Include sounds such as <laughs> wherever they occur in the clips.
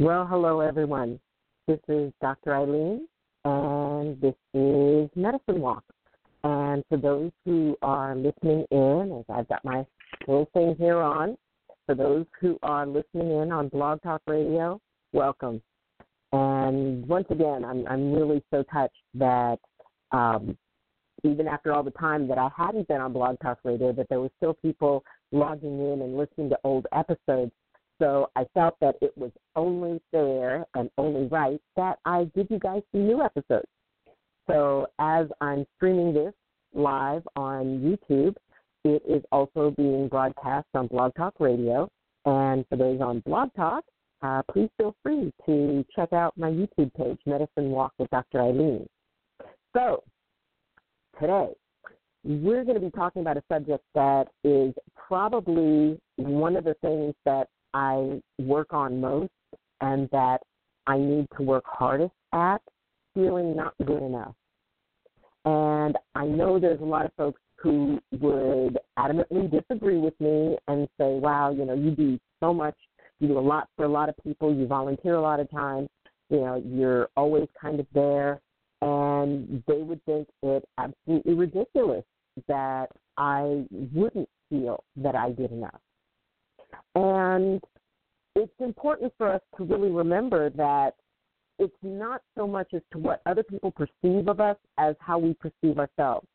Well, hello, everyone. This is Dr. Ayleen, and this is Medicine Walk. And for those who are listening in, as I've got my little thing here on, for those who are listening in on Blog Talk Radio, welcome. And once again, I'm, I'm really so touched that um, even after all the time that I hadn't been on Blog Talk Radio, that there were still people logging in and listening to old episodes so I felt that it was only fair and only right that I give you guys some new episodes. So as I'm streaming this live on YouTube, it is also being broadcast on Blog Talk Radio. And for those on Blog Talk, uh, please feel free to check out my YouTube page, Medicine Walk with Dr. Ayleen. So today, we're going to be talking about a subject that is probably one of the things that I work on most and that I need to work hardest at, feeling not good enough. And I know there's a lot of folks who would adamantly disagree with me and say, wow, you know, you do so much, you do a lot for a lot of people, you volunteer a lot of time, you know, you're always kind of there. And they would think it absolutely ridiculous that I wouldn't feel that I did enough. And it's important for us to really remember that it's not so much as to what other people perceive of us as how we perceive ourselves.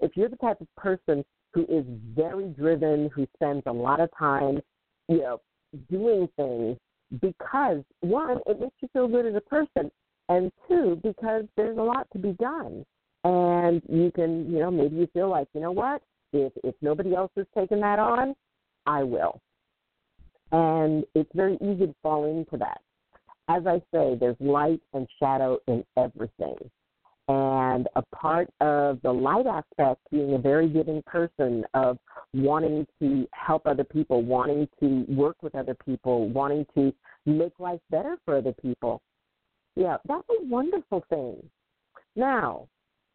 If you're the type of person who is very driven, who spends a lot of time, you know, doing things because one, it makes you feel good as a person, and two, because there's a lot to be done. And you can, you know, maybe you feel like, you know what, if if nobody else is taking that on, I will. And it's very easy to fall into that. As I say, there's light and shadow in everything. And a part of the light aspect, being a very giving person, of wanting to help other people, wanting to work with other people, wanting to make life better for other people. Yeah, that's a wonderful thing. Now,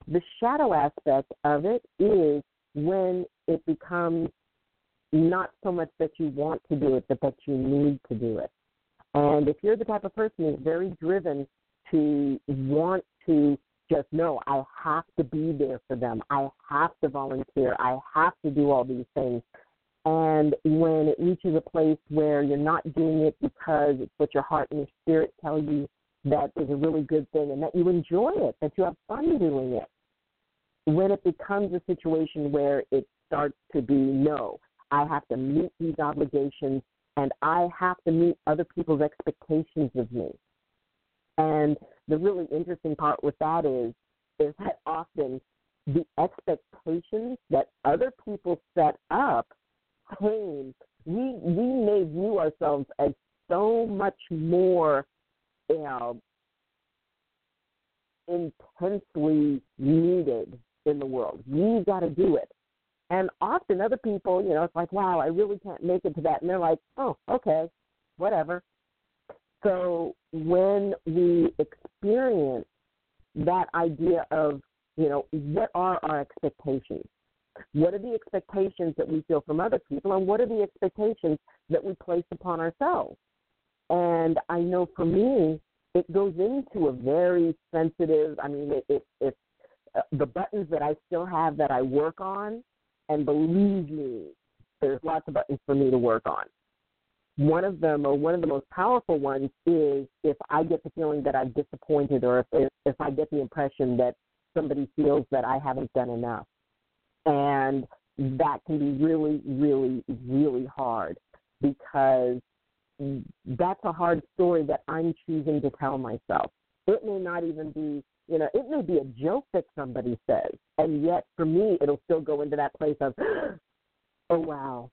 the shadow aspect of it is when it becomes not so much that you want to do it, but that you need to do it. And if you're the type of person who's very driven to want to just know I have to be there for them, I have to volunteer, I have to do all these things. And when it reaches a place where you're not doing it because it's what your heart and your spirit tell you that is a really good thing and that you enjoy it, that you have fun doing it, when it becomes a situation where it starts to be no, I have to meet these obligations and I have to meet other people's expectations of me. And the really interesting part with that is is that often the expectations that other people set up came we we may view ourselves as so much more you know intensely needed in the world. We've got to do it. And often other people, you know, it's like, wow, I really can't make it to that. And they're like, oh, okay, whatever. So when we experience that idea of, you know, what are our expectations? What are the expectations that we feel from other people? And what are the expectations that we place upon ourselves? And I know for me, it goes into a very sensitive, I mean, it, it, it's uh, the buttons that I still have that I work on and believe me, there's lots of buttons for me to work on. One of them, or one of the most powerful ones, is if I get the feeling that I'm disappointed, or if if I get the impression that somebody feels that I haven't done enough, and that can be really, really, really hard because that's a hard story that I'm choosing to tell myself. It may not even be you know, it may be a joke that somebody says, and yet for me, it'll still go into that place of, <gasps> oh wow.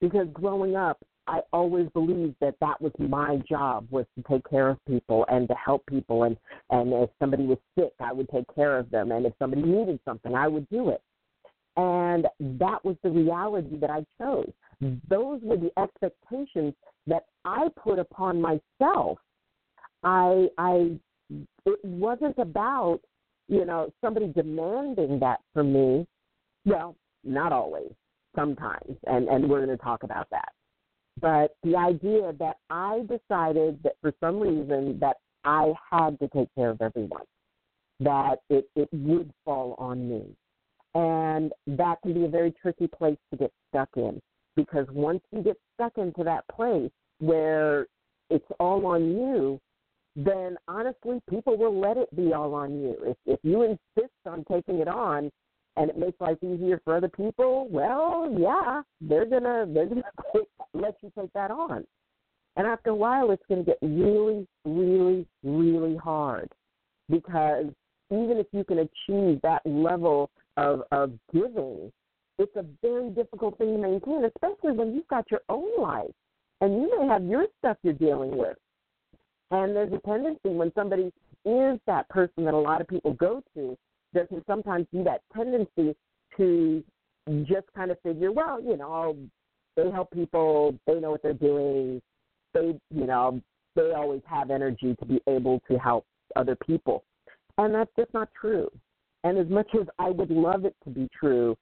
Because growing up, I always believed that that was my job was to take care of people and to help people and and if somebody was sick I would take care of them and if somebody needed something I would do it. And that was the reality that I chose. Those were the expectations that I put upon myself. I I it wasn't about, you know, somebody demanding that from me. Well, not always, sometimes, and, and we're going to talk about that. But the idea that I decided that for some reason that I had to take care of everyone, that it, it would fall on me. And that can be a very tricky place to get stuck in because once you get stuck into that place where it's all on you, then honestly, people will let it be all on you. If, if you insist on taking it on, and it makes life easier for other people, well, yeah, they're gonna they're gonna <laughs> let you take that on. And after a while, it's going to get really, really, really hard because even if you can achieve that level of, of giving, it's a very difficult thing to maintain, especially when you've got your own life and you may have your stuff you're dealing with. And there's a tendency when somebody is that person that a lot of people go to there can sometimes be that tendency to just kind of figure, well, you know, they help people, they know what they're doing, they, you know, they always have energy to be able to help other people. And that's just not true. And as much as I would love it to be true,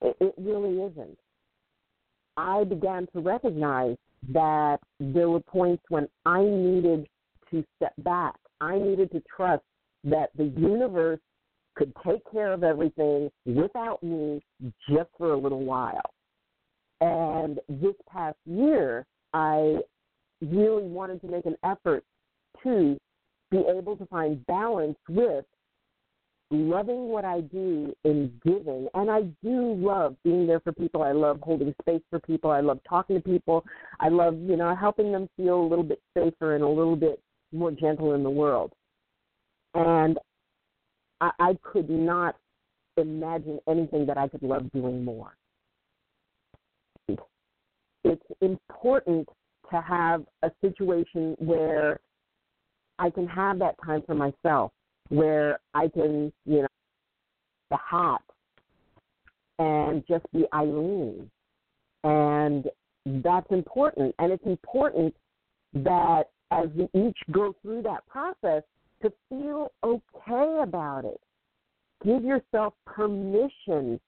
it, it really isn't. I began to recognize that there were points when I needed to step back. I needed to trust that the universe could take care of everything without me just for a little while. And this past year, I really wanted to make an effort to be able to find balance with loving what I do in giving. And I do love being there for people. I love holding space for people. I love talking to people. I love, you know, helping them feel a little bit safer and a little bit more gentle in the world. And I, I could not imagine anything that I could love doing more. It's important to have a situation where I can have that time for myself, where I can, you know, the hat and just be Ayleen. And that's important. And it's important that as we each go through that process, to feel okay about it. Give yourself permission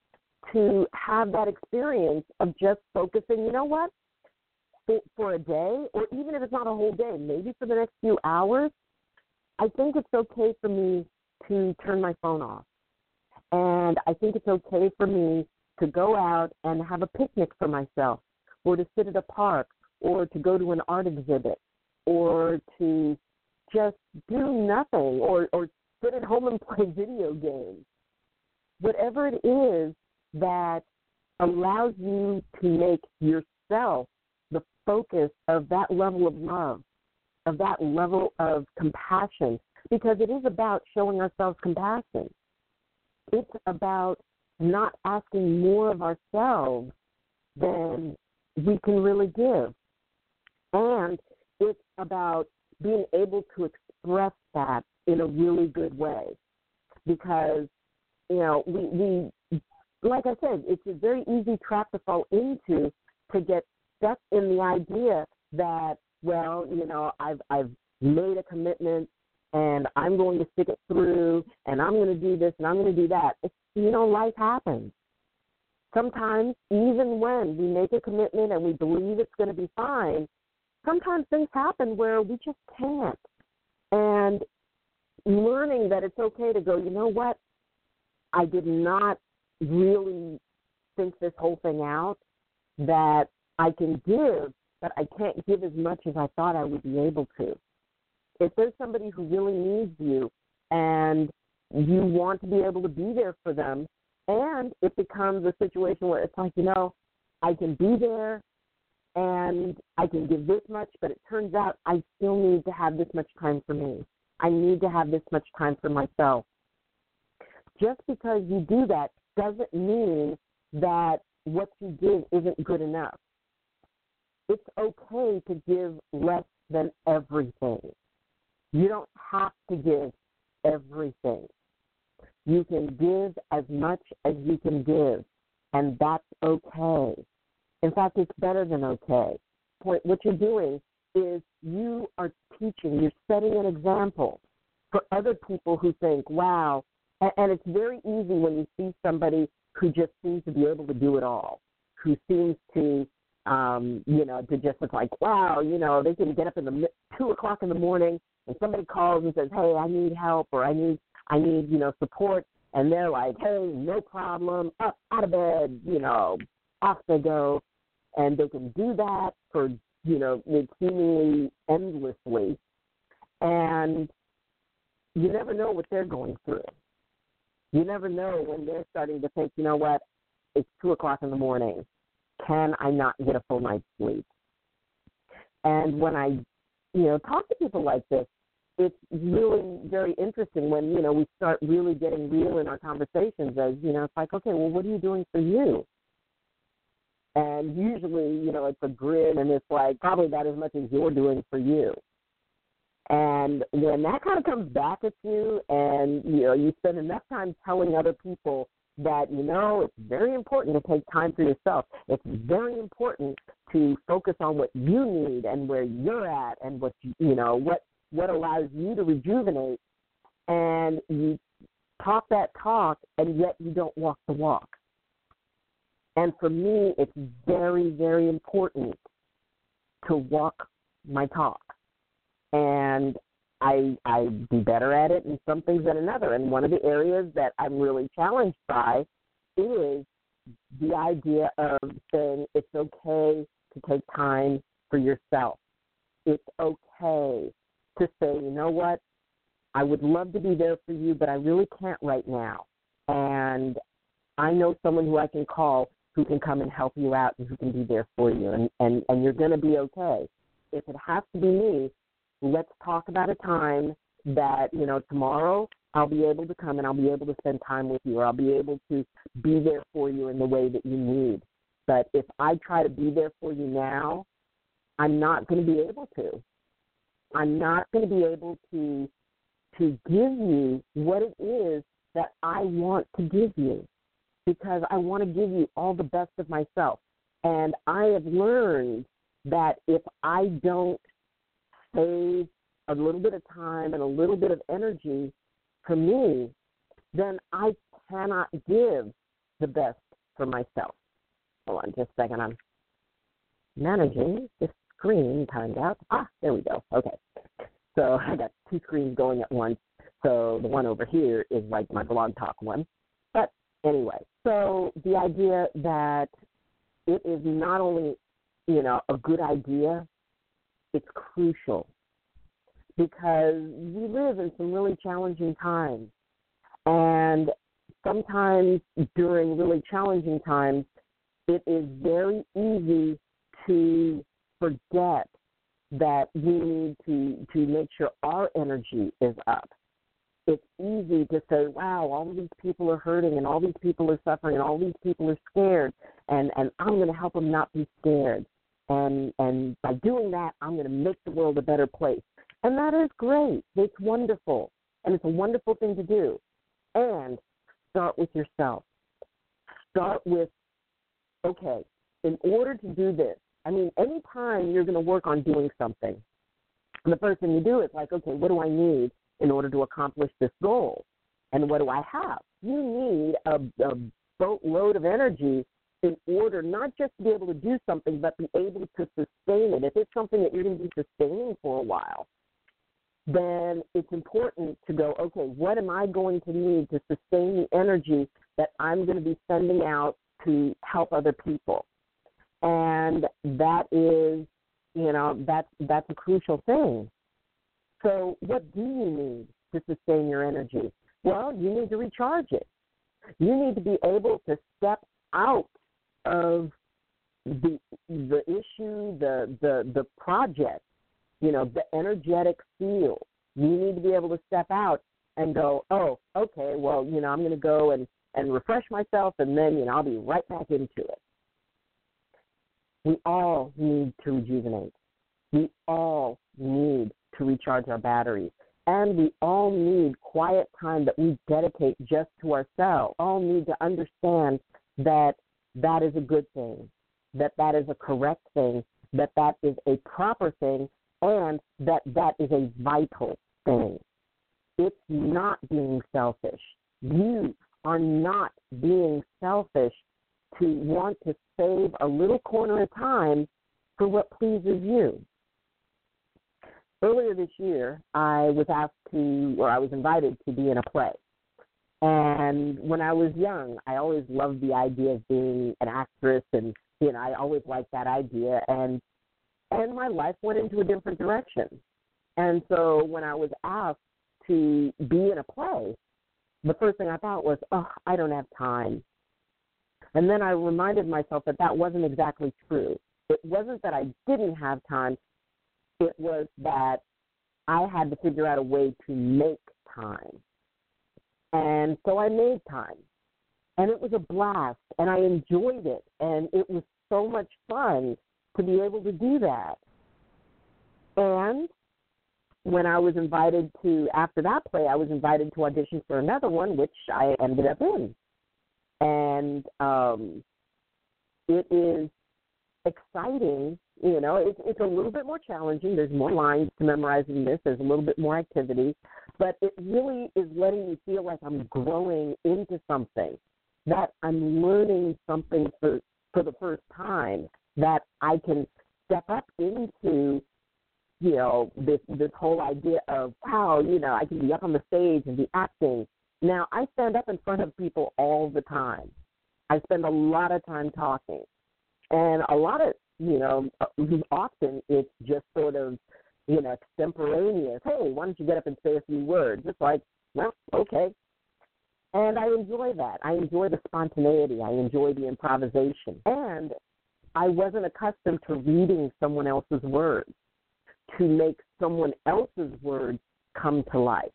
to have that experience of just focusing, you know what, for, for a day, or even if it's not a whole day, maybe for the next few hours, I think it's okay for me to turn my phone off. And I think it's okay for me to go out and have a picnic for myself, or to sit at a park, or to go to an art exhibit, or to just do nothing or, or sit at home and <laughs> play video games. Whatever it is that allows you to make yourself the focus of that level of love, of that level of compassion, because it is about showing ourselves compassion. It's about not asking more of ourselves than we can really give. And it's about being able to express that in a really good way because you know we we like I said, it's a very easy trap to fall into to get stuck in the idea that well, you know, I've I've made a commitment and I'm going to stick it through and I'm going to do this and I'm going to do that. It's, you know, life happens. Sometimes, even when we make a commitment and we believe it's going to be fine, sometimes things happen where we just can't. And learning that it's okay to go, you know what? I did not really think this whole thing out, that I can give, but I can't give as much as I thought I would be able to. If there's somebody who really needs you and you want to be able to be there for them, and it becomes a situation where it's like, you know, I can be there, and I can give this much, but it turns out I still need to have this much time for me. I need to have this much time for myself. Just because you do that doesn't mean that what you give isn't good enough. it's okay to give less than everything. You don't have to give everything. You can give as much as you can give, and that's okay. In fact, it's better than okay. Point, what you're doing is you are teaching, you're setting an example for other people who think, wow, and, it's very easy when you see somebody who just seems to be able to do it all, who seems to um, you know, to just look like, wow, you know, they can get up in the two o'clock in the morning and somebody calls and says, hey, I need help or I need, I need, you know, support, and they're like, hey, no problem, up out of bed, you know, off they go, and they can do that for, you know, seemingly endlessly, and you never know what they're going through. You never know when they're starting to think, you know what, it's two o'clock in the morning can I not get a full night's sleep? And when I, you know, talk to people like this, it's really very interesting when, you know, we start really getting real in our conversations as, you know, it's like, okay, well, what are you doing for you? And usually, you know, it's a grin and it's like probably about as much as you're doing for you. And when that kind of comes back at you and, you know, you spend enough time telling other people that you know it's very important to take time for yourself. It's very important to focus on what you need and where you're at and what you, you know what what allows you to rejuvenate. And you talk that talk, and yet you don't walk the walk. And for me, it's very very important to walk my talk. And I I do better at it in some things than another. And one of the areas that I'm really challenged by is the idea of saying it's okay to take time for yourself. It's okay to say, you know what, I would love to be there for you, but I really can't right now. And I know someone who I can call who can come and help you out and who can be there for you and, and, and you're gonna be okay. If it has to be me, let's talk about a time that, you know, tomorrow I'll be able to come and I'll be able to spend time with you or I'll be able to be there for you in the way that you need. But if I try to be there for you now, I'm not going to be able to. I'm not going to be able to to give you what it is that I want to give you because I want to give you all the best of myself. And I have learned that if I don't save a little bit of time and a little bit of energy for me, then I cannot give the best for myself. Hold on just a second. I'm managing the screen timed out. Ah, there we go. Okay. So <laughs> I got two screens going at once. So the one over here is like my blog talk one. Anyway, so the idea that it is not only, you know, a good idea it's crucial because we live in some really challenging times. And sometimes during really challenging times, it is very easy to forget that we need to, to make sure our energy is up. It's easy to say, wow, all these people are hurting and all these people are suffering and all these people are scared and, and I'm going to help them not be scared. And and by doing that i'm going to make the world a better place. And that is great. It's wonderful. And it's a wonderful thing to do. And start with yourself. Start with okay in order to do this i mean anytime you're going to work on doing something the first thing you do is like okay what do i need in order to accomplish this goal and what do i have you need a, a boatload of energy in order not just to be able to do something, but be able to sustain it. If it's something that you're going to be sustaining for a while, then it's important to go, okay, what am I going to need to sustain the energy that I'm going to be sending out to help other people? And that is, you know, that's that's a crucial thing. So what do you need to sustain your energy? Well, you need to recharge it. You need to be able to step out of the the issue, the the the project, you know, the energetic field. You need to be able to step out and go, oh, okay, well, you know, I'm going to go and and refresh myself, and then you know I'll be right back into it. We all need to rejuvenate. We all need to recharge our batteries. And we all need quiet time that we dedicate just to ourselves. All need to understand that that is a good thing, that that is a correct thing, that that is a proper thing, and that that is a vital thing. It's not being selfish. You are not being selfish to want to save a little corner of time for what pleases you. Earlier this year, I was asked to, or I was invited to be in a play. And when I was young, I always loved the idea of being an actress, and you know, I always liked that idea. And and my life went into a different direction. And so when I was asked to be in a play, the first thing I thought was, oh, I don't have time. And then I reminded myself that that wasn't exactly true. It wasn't that I didn't have time, it was that I had to figure out a way to make time. And so I made time. And it was a blast, and I enjoyed it, and it was so much fun to be able to do that. And when I was invited to, after that play, I was invited to audition for another one, which I ended up in. And um, it is exciting. You know, it's, it's a little bit more challenging. There's more lines to memorize in this, there's a little bit more activity, but it really is letting me feel like I'm growing into something, that I'm learning something for, for the first time, that I can step up into you know this this whole idea of wow you know i can be up on the stage and be acting. Now i stand up in front of people all the time. I spend a lot of time talking and a lot of you know uh, often it's just sort of you know extemporaneous. Hey why don't you get up and say a few words? It's like well okay. And i enjoy that. I enjoy the spontaneity. I enjoy the improvisation. And i wasn't accustomed to reading someone else's words to make someone else's words come to life,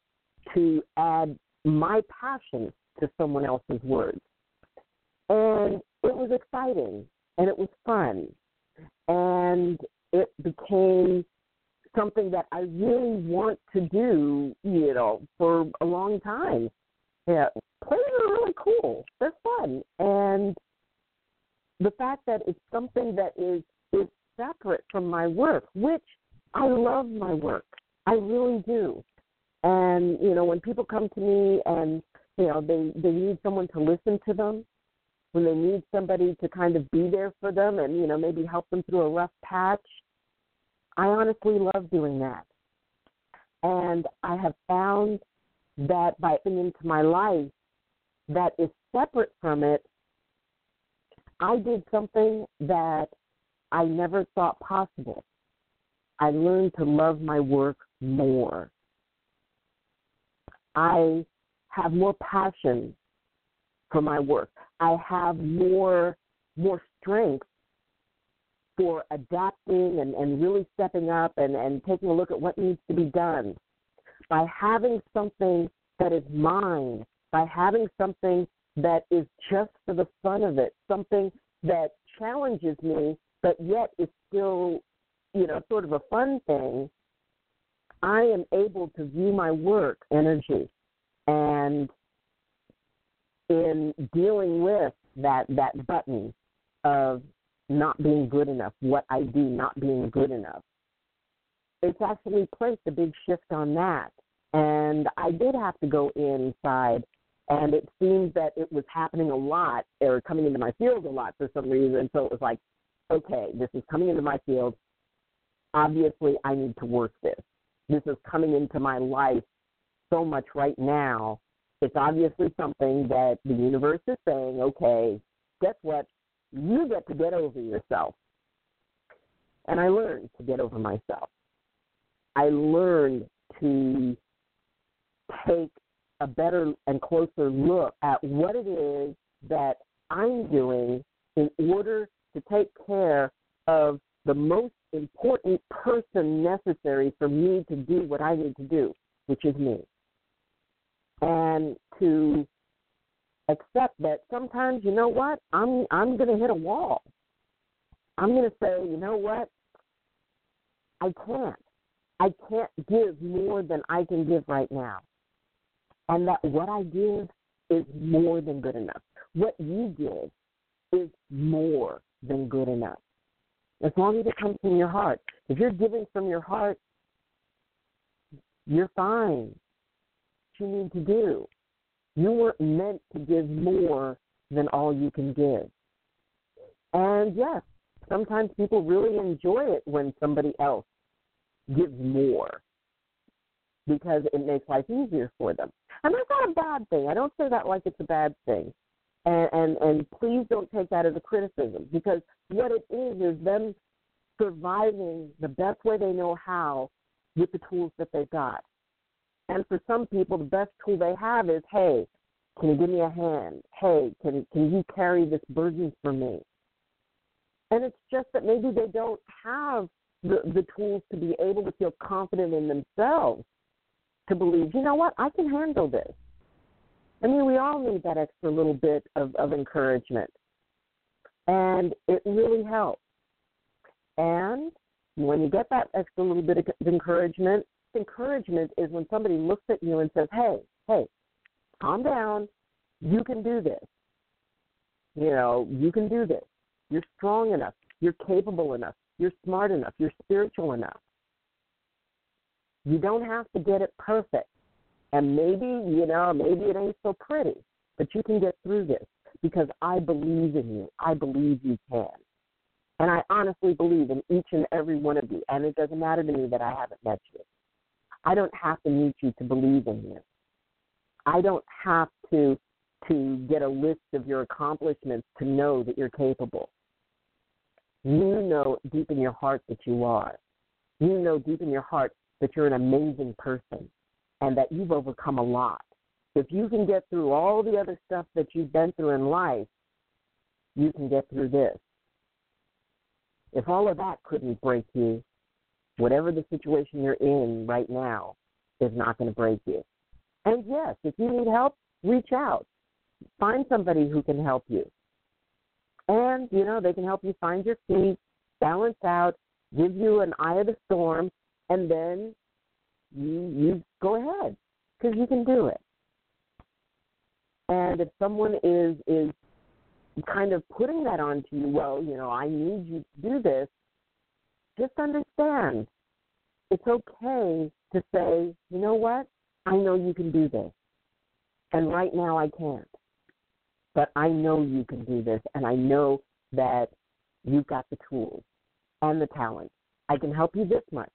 to add my passion to someone else's words. And it was exciting and it was fun. And it became something that I really want to do, you know, for a long time. Yeah, plays are really cool. They're fun. And the fact that it's something that is is separate from my work, which I love my work. I really do. And you know, when people come to me and you know they they need someone to listen to them, when they need somebody to kind of be there for them and you know maybe help them through a rough patch, I honestly love doing that. And I have found that by putting into my life that is separate from it, I did something that I never thought possible. I learned to love my work more. I have more passion for my work. I have more more strength for adapting and, and really stepping up and, and taking a look at what needs to be done. By having something that is mine, by having something that is just for the fun of it, something that challenges me, but yet is still you know, sort of a fun thing, I am able to view my work energy and in dealing with that that button of not being good enough, what I do not being good enough. It's actually placed a big shift on that. And I did have to go inside and it seemed that it was happening a lot or coming into my field a lot for some reason. So it was like, okay, this is coming into my field obviously I need to work this. This is coming into my life so much right now. It's obviously something that the universe is saying, okay, guess what? You get to get over yourself. And I learned to get over myself. I learned to take a better and closer look at what it is that I'm doing in order to take care of the most important person necessary for me to do what I need to do, which is me. And to accept that sometimes, you know what, I'm I'm gonna hit a wall. I'm going to say, you know what? I can't. I can't give more than I can give right now. And that what I give is more than good enough. What you give is more than good enough. As long as it comes from your heart. If you're giving from your heart, you're fine. You need to do. You weren't meant to give more than all you can give. And yes, sometimes people really enjoy it when somebody else gives more because it makes life easier for them. And that's not a bad thing. I don't say that like it's a bad thing. And and, and please don't take that as a criticism because what it is is them surviving the best way they know how with the tools that they've got. And for some people, the best tool they have is, hey, can you give me a hand? Hey, can can you carry this burden for me? And it's just that maybe they don't have the, the tools to be able to feel confident in themselves to believe, you know what, I can handle this. I mean, we all need that extra little bit of, of encouragement. And it really helps. And when you get that extra little bit of encouragement, encouragement is when somebody looks at you and says, hey, hey, calm down. You can do this. You know, you can do this. You're strong enough. You're capable enough. You're smart enough. You're spiritual enough. You don't have to get it perfect. And maybe, you know, maybe it ain't so pretty, but you can get through this because I believe in you. I believe you can. And I honestly believe in each and every one of you. And it doesn't matter to me that I haven't met you. I don't have to meet you to believe in you. I don't have to to get a list of your accomplishments to know that you're capable. You know deep in your heart that you are. You know deep in your heart that you're an amazing person and that you've overcome a lot. If you can get through all the other stuff that you've been through in life, you can get through this. If all of that couldn't break you, whatever the situation you're in right now is not going to break you. And yes, if you need help, reach out. Find somebody who can help you. And, you know, they can help you find your feet, balance out, give you an eye of the storm, and then you you go ahead because you can do it. And if someone is is kind of putting that onto you, well, you know, I need you to do this. Just understand, it's okay to say, you know what, I know you can do this, and right now I can't, but I know you can do this, and I know that you've got the tools and the talent. I can help you this much.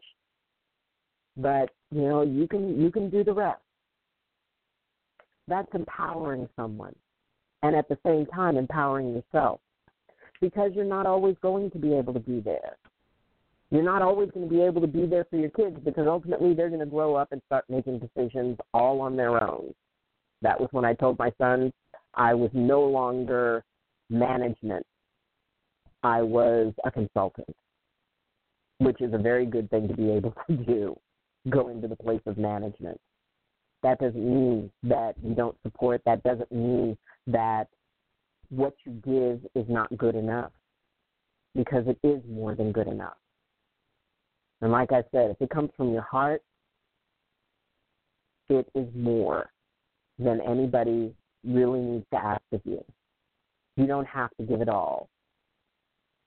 But you know you can you can do the rest. That's empowering someone and at the same time empowering yourself because you're not always going to be able to be there you're not always going to be able to be there for your kids because ultimately they're going to grow up and start making decisions all on their own that was when i told my son i was no longer management i was a consultant which is a very good thing to be able to <laughs> do go into the place of management. That doesn't mean that you don't support. That doesn't mean that what you give is not good enough because it is more than good enough. And like I said, if it comes from your heart, it is more than anybody really needs to ask of you. You don't have to give it all.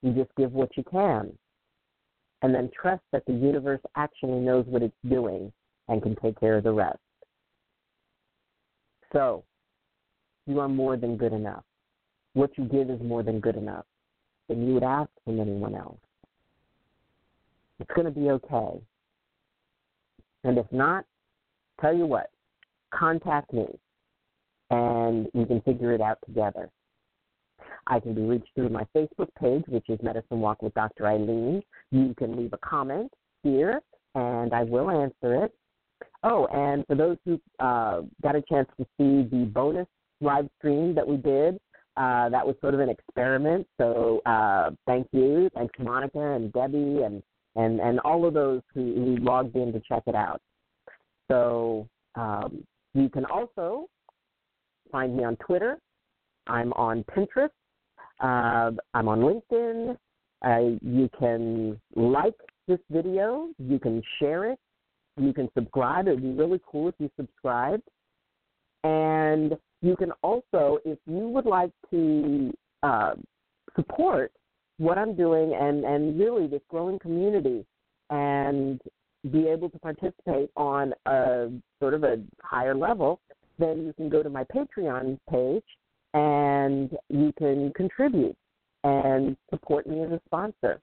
You just give what you can and then trust that the universe actually knows what it's doing and can take care of the rest. So, you are more than good enough. What you give is more than good enough. Then you would ask from anyone else. It's going to be okay. And if not, tell you what, contact me and we can figure it out together. I can be reached through my Facebook page, which is Medicine Walk with Dr. Ayleen. You can leave a comment here, and I will answer it. Oh, and for those who uh, got a chance to see the bonus live stream that we did, uh, that was sort of an experiment. So uh, thank you, thanks Monica and Debbie and and and all of those who, who logged in to check it out. So um, you can also find me on Twitter. I'm on Pinterest. Uh, I'm on LinkedIn, Uh, you can like this video, you can share it, you can subscribe. It would be really cool if you subscribed. And you can also, if you would like to uh, support what I'm doing and, and really this growing community and be able to participate on a sort of a higher level, then you can go to my Patreon page and you can contribute and support me as a sponsor.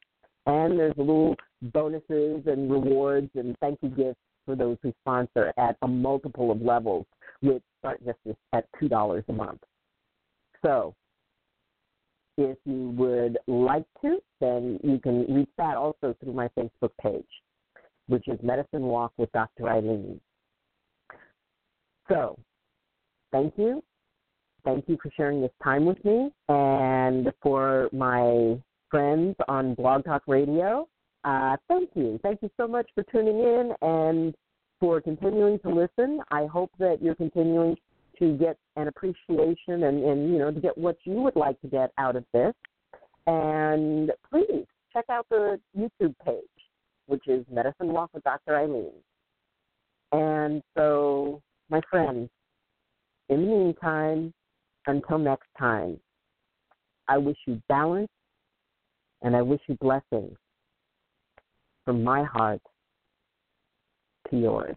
And there's little bonuses and rewards and thank you gifts for those who sponsor at a multiple of levels, which start just at $2 a month. So if you would like to, then you can reach that also through my Facebook page, which is Medicine Walk with Dr. Ayleen. So, thank you. Thank you for sharing this time with me. And for my friends on Blog Talk Radio, uh, thank you. Thank you so much for tuning in and for continuing to listen. I hope that you're continuing to get an appreciation and, and you know to get what you would like to get out of this. And please check out the YouTube page, which is Medicine Walk with Dr. Ayleen. And so, my friends, in the meantime, until next time, I wish you balance and I wish you blessings from my heart to yours.